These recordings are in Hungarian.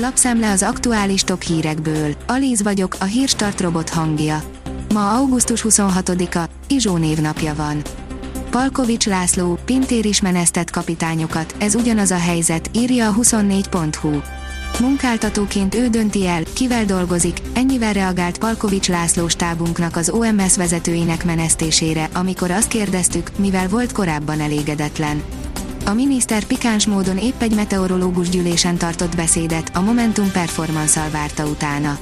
Lapszemle az aktuális top hírekből. Alíz vagyok, a hírstart robot hangja. Ma augusztus 26-a, Izsó névnapja van. Palkovics László, Pintér is menesztett kapitányokat, ez ugyanaz a helyzet, írja a 24.hu. Munkáltatóként ő dönti el, kivel dolgozik, ennyivel reagált Palkovics László stábunknak az OMS vezetőinek menesztésére, amikor azt kérdeztük, mivel volt korábban elégedetlen. A miniszter pikáns módon épp egy meteorológus gyűlésen tartott beszédet, a Momentum performance várta utána.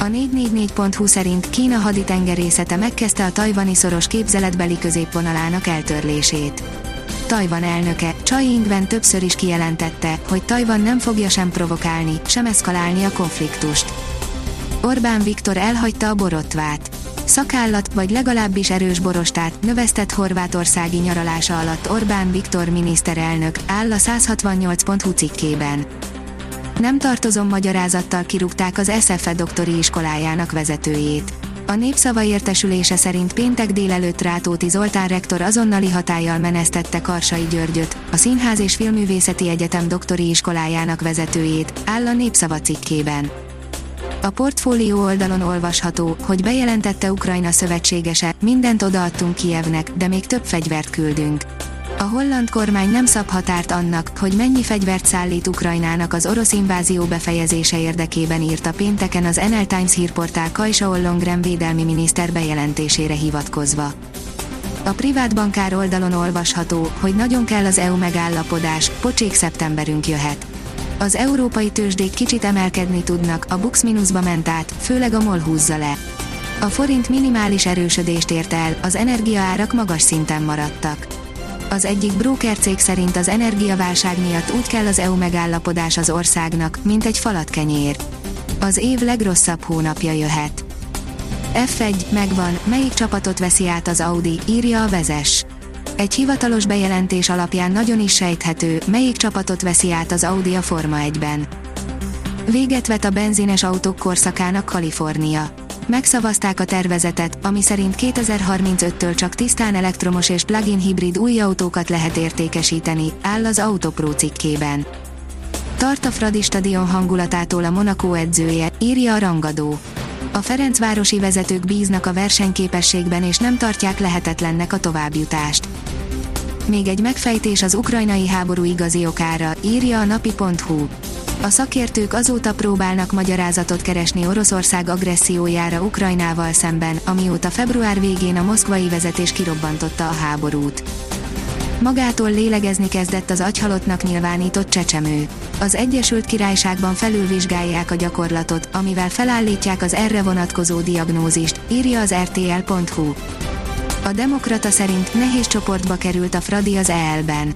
A 444.hu szerint Kína haditengerészete megkezdte a tajvani szoros képzeletbeli középvonalának eltörlését. Tajvan elnöke, Tsai Ing-wen többször is kijelentette, hogy Tajvan nem fogja sem provokálni, sem eszkalálni a konfliktust. Orbán Viktor elhagyta a borotvát. Szakállat, vagy legalábbis erős borostát, növesztett horvátországi nyaralása alatt Orbán Viktor miniszterelnök, áll a 168.hu cikkében. Nem tartozom magyarázattal kirúgták az SFE doktori iskolájának vezetőjét. A népszava értesülése szerint péntek délelőtt Rátóti Zoltán rektor azonnali hatállyal menesztette Karsai Györgyöt, a Színház és Filművészeti Egyetem doktori iskolájának vezetőjét, áll a népszava cikkében. A portfólió oldalon olvasható, hogy bejelentette Ukrajna szövetségese, mindent odaadtunk Kijevnek, de még több fegyvert küldünk. A holland kormány nem szab határt annak, hogy mennyi fegyvert szállít Ukrajnának az orosz invázió befejezése érdekében írta pénteken az NL Times hírportál Kajsa Ollongren védelmi miniszter bejelentésére hivatkozva. A privát bankár oldalon olvasható, hogy nagyon kell az EU megállapodás, pocsék szeptemberünk jöhet. Az európai tőzsdék kicsit emelkedni tudnak, a Bux mínuszba ment át, főleg a MOL húzza le. A forint minimális erősödést ért el, az energiaárak magas szinten maradtak. Az egyik brókercég szerint az energiaválság miatt úgy kell az EU megállapodás az országnak, mint egy falat kenyér. Az év legrosszabb hónapja jöhet. F1, megvan, melyik csapatot veszi át az Audi, írja a vezes. Egy hivatalos bejelentés alapján nagyon is sejthető, melyik csapatot veszi át az Audi a Forma 1-ben. Véget vet a benzines autók korszakának Kalifornia megszavazták a tervezetet, ami szerint 2035-től csak tisztán elektromos és plug-in hibrid új autókat lehet értékesíteni, áll az Autopro cikkében. Tart a Fradi stadion hangulatától a Monaco edzője, írja a rangadó. A Ferencvárosi vezetők bíznak a versenyképességben és nem tartják lehetetlennek a továbbjutást. Még egy megfejtés az ukrajnai háború igazi okára, írja a napi.hu. A szakértők azóta próbálnak magyarázatot keresni Oroszország agressziójára Ukrajnával szemben, amióta február végén a moszkvai vezetés kirobbantotta a háborút. Magától lélegezni kezdett az agyhalottnak nyilvánított csecsemő. Az Egyesült Királyságban felülvizsgálják a gyakorlatot, amivel felállítják az erre vonatkozó diagnózist, írja az rtl.hu. A Demokrata szerint nehéz csoportba került a Fradi az EL-ben.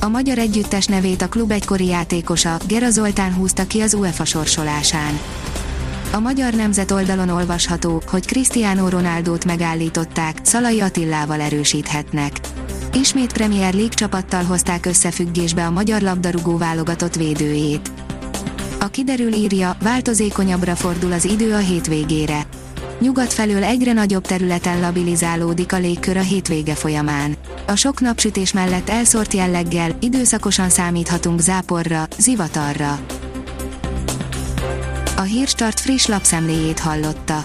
A magyar együttes nevét a klub egykori játékosa, Gera Zoltán húzta ki az UEFA sorsolásán. A magyar nemzet oldalon olvasható, hogy Cristiano Ronaldót megállították, Szalai Attillával erősíthetnek. Ismét Premier League csapattal hozták összefüggésbe a magyar labdarúgó válogatott védőjét. A kiderül írja, változékonyabbra fordul az idő a hétvégére. Nyugat felől egyre nagyobb területen labilizálódik a légkör a hétvége folyamán. A sok napsütés mellett elszórt jelleggel, időszakosan számíthatunk záporra, zivatarra. A Hírstart friss lapszemléjét hallotta.